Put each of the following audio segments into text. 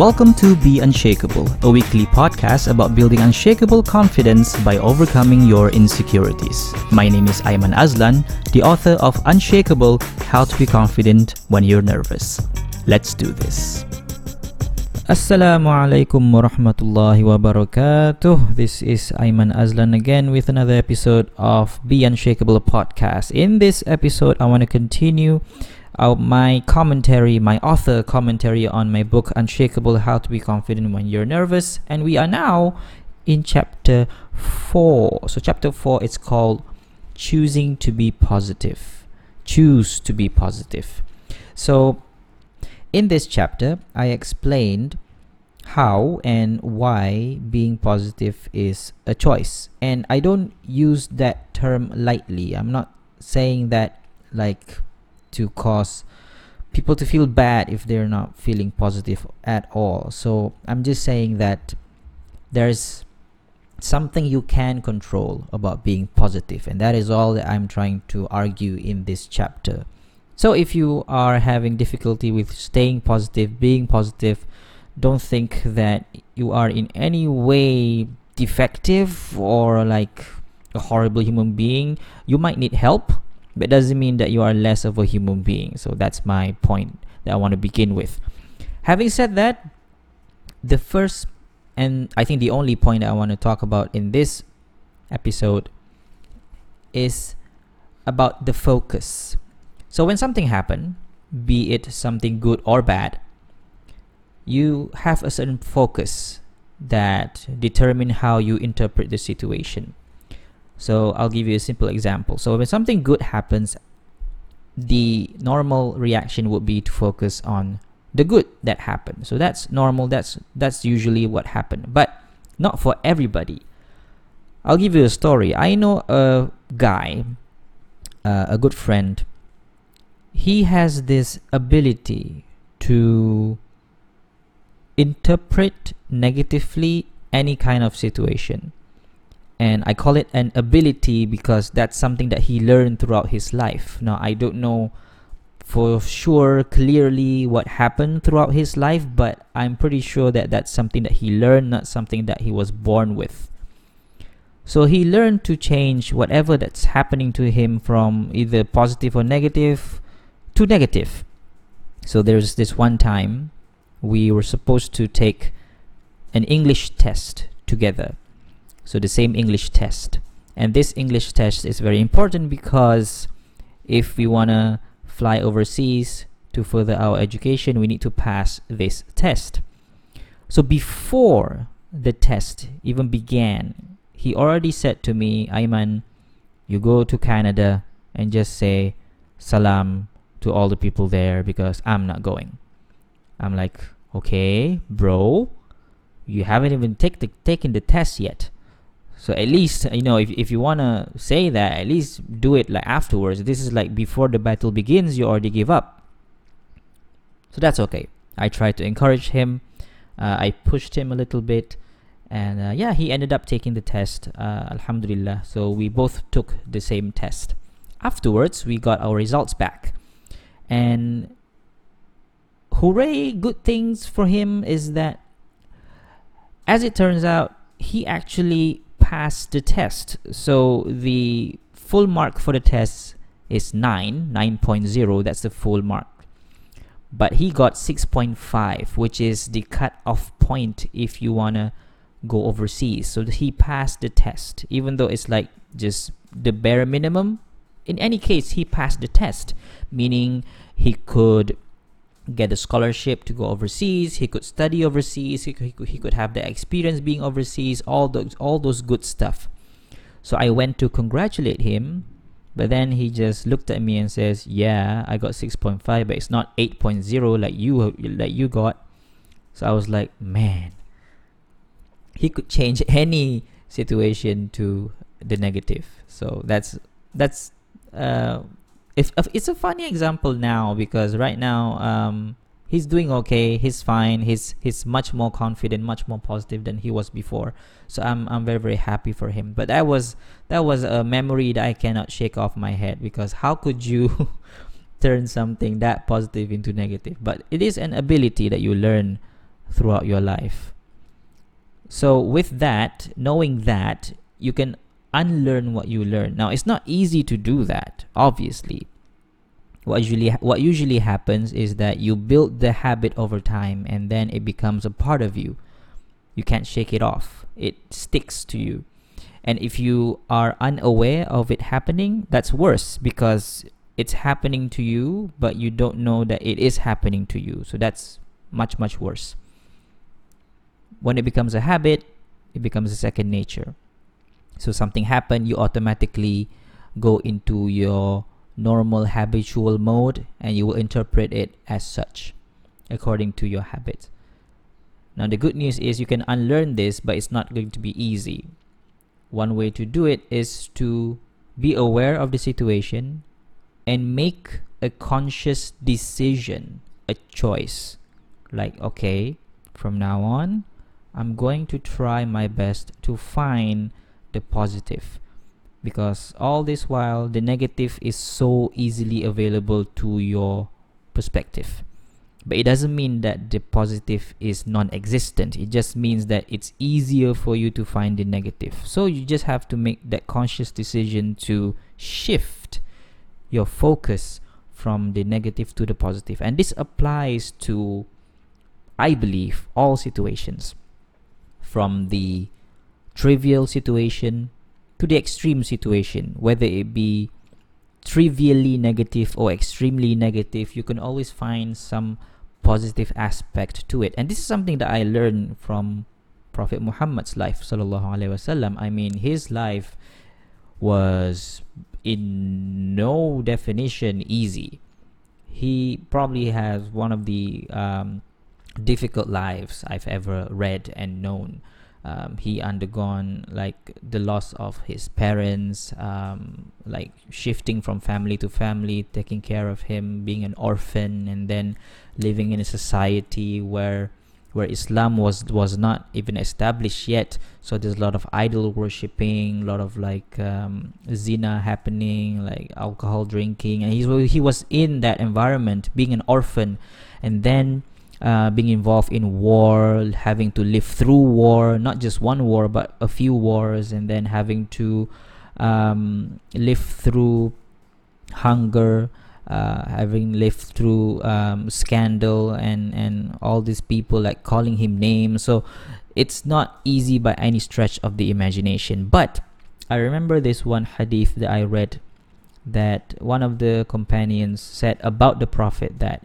Welcome to Be Unshakable, a weekly podcast about building unshakable confidence by overcoming your insecurities. My name is Aiman Azlan, the author of Unshakable How to Be Confident When You're Nervous. Let's do this. Assalamualaikum warahmatullahi wabarakatuh. This is Aiman Azlan again with another episode of Be Unshakable podcast. In this episode, I want to continue uh, my commentary, my author commentary on my book Unshakable How to Be Confident When You're Nervous. And we are now in chapter 4. So, chapter 4 is called Choosing to Be Positive. Choose to be positive. So, in this chapter, I explained how and why being positive is a choice. And I don't use that term lightly. I'm not saying that like to cause people to feel bad if they're not feeling positive at all. So I'm just saying that there's something you can control about being positive, and that is all that I'm trying to argue in this chapter. So if you are having difficulty with staying positive, being positive, don't think that you are in any way defective or like a horrible human being. You might need help but it doesn't mean that you are less of a human being. So that's my point that I want to begin with. Having said that, the first and I think the only point that I want to talk about in this episode is about the focus. So when something happens, be it something good or bad, you have a certain focus that determine how you interpret the situation. So I'll give you a simple example. So when something good happens, the normal reaction would be to focus on the good that happened. So that's normal. That's that's usually what happened, but not for everybody. I'll give you a story. I know a guy, uh, a good friend. He has this ability to interpret negatively any kind of situation and I call it an ability because that's something that he learned throughout his life. Now, I don't know for sure clearly what happened throughout his life, but I'm pretty sure that that's something that he learned, not something that he was born with. So he learned to change whatever that's happening to him from either positive or negative to negative. So there's this one time we were supposed to take an English test together. So the same English test. And this English test is very important because if we want to fly overseas to further our education, we need to pass this test. So before the test even began, he already said to me, Aiman, you go to Canada and just say salam to all the people there because I'm not going. I'm like, okay, bro, you haven't even take the, taken the test yet. So at least you know if if you wanna say that, at least do it like afterwards. This is like before the battle begins, you already give up. So that's okay. I tried to encourage him. Uh, I pushed him a little bit, and uh, yeah, he ended up taking the test. Uh, Alhamdulillah. So we both took the same test. Afterwards, we got our results back, and hooray! Good things for him is that, as it turns out, he actually passed the test. So the full mark for the test is 9, 9.0, that's the full mark. But he got 6.5, which is the cut-off point if you want to go overseas. So he passed the test, even though it's like just the bare minimum. In any case, he passed the test, meaning he could get a scholarship to go overseas. He could study overseas. He could, he could, have the experience being overseas. All those all those good stuff. So I went to congratulate him, but then he just looked at me and says, "Yeah, I got 6.5, but it's not 8.0 like you like you got." So I was like, "Man, he could change any situation to the negative." So that's that's uh, if, if it's a funny example now because right now um he's doing okay he's fine he's he's much more confident much more positive than he was before. So i'm i'm very very happy for him. But that was that was a memory that i cannot shake off my head because how could you turn something that positive into negative? But it is an ability that you learn throughout your life. So, with that, knowing that, you can unlearn what you learn. Now, it's not easy to do that, obviously. What usually what usually happens is that you build the habit over time and then it becomes a part of you. You can't shake it off. It sticks to you. And if you are unaware of it happening, that's worse because it's happening to you, but you don't know that it is happening to you. So that's much, much worse. When it becomes a habit, it becomes a second nature. So something happened, you automatically go into your normal habitual mode and you will interpret it as such according to your habits. Now, the good news is you can unlearn this, but it's not going to be easy. One way to do it is to be aware of the situation and make a conscious decision, a choice. Like, okay, from now on, I'm going to try my best to find the positive. Because all this while the negative is so easily available to your perspective. But it doesn't mean that the positive is non-existent. It just means that it's easier for you to find the negative. So you just have to make that conscious decision to shift your focus from the negative to the positive. And this applies to i believe all situations. From the trivial situation to the extreme situation, whether it be trivially negative or extremely negative, you can always find some positive aspect to it. And this is something that I learned from Prophet Muhammad's life, sallallahu alaihi wasallam. I mean, his life was in no definition easy. He probably has one of the um, difficult lives I've ever read and known um, he undergone like the loss of his parents um, like shifting from family to family taking care of him being an orphan and then living in a society where where Islam was was not even established yet. So there's a lot of idol worshipping a lot of like um, zina happening like alcohol drinking. And he, he was in that environment being an orphan. And then uh, being involved in war, having to live through war, not just one war, but a few wars, and then having to um, live through hunger, uh, having lived through um, scandal, and, and all these people like calling him names. So it's not easy by any stretch of the imagination. But I remember this one hadith that I read that one of the companions said about the Prophet that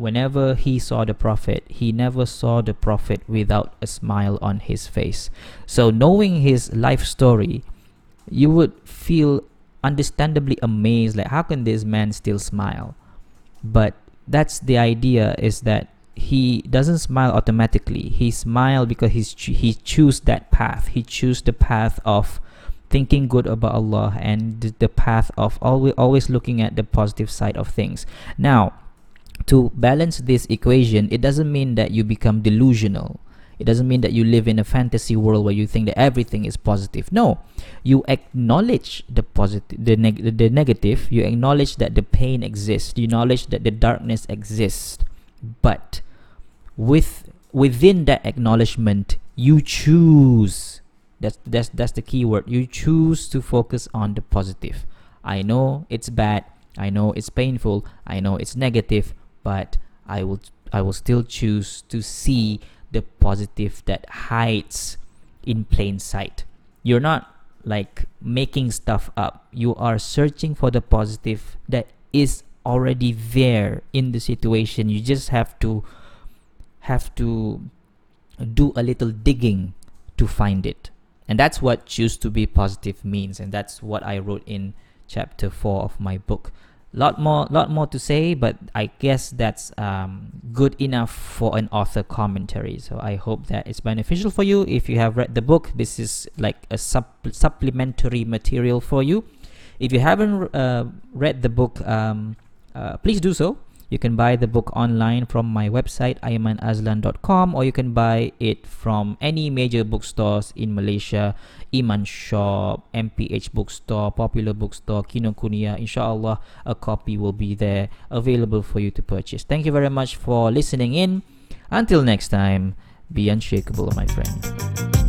whenever he saw the Prophet, he never saw the Prophet without a smile on his face. So, knowing his life story, you would feel understandably amazed like, how can this man still smile? But that's the idea is that he doesn't smile automatically. He smile because he's he choose that path. He choose the path of thinking good about Allah and the path of always always looking at the positive side of things. Now, to balance this equation, it doesn't mean that you become delusional. It doesn't mean that you live in a fantasy world where you think that everything is positive. No, you acknowledge the positive, the, neg- the negative. You acknowledge that the pain exists. You acknowledge that the darkness exists. But with within that acknowledgement, you choose. That's that's that's the key word. You choose to focus on the positive. I know it's bad. I know it's painful. I know it's negative but I will I will still choose to see the positive that hides in plain sight. You're not like making stuff up. You are searching for the positive that is already there in the situation. You just have to have to do a little digging to find it. And that's what choose to be positive means and that's what I wrote in chapter 4 of my book lot more lot more to say but i guess that's um, good enough for an author commentary. So i hope that it's beneficial for you. If you have read the book this is like a sup- supplementary material for you. If you haven't uh, read the book um, uh, please do so you can buy the book online from my website aimanazlan.com or you can buy it from any major bookstores in Malaysia, Iman Shop, MPH Bookstore, Popular Bookstore, Kinokuniya. Inshallah, a copy will be there available for you to purchase. Thank you very much for listening in. Until next time, be unshakable, my friend.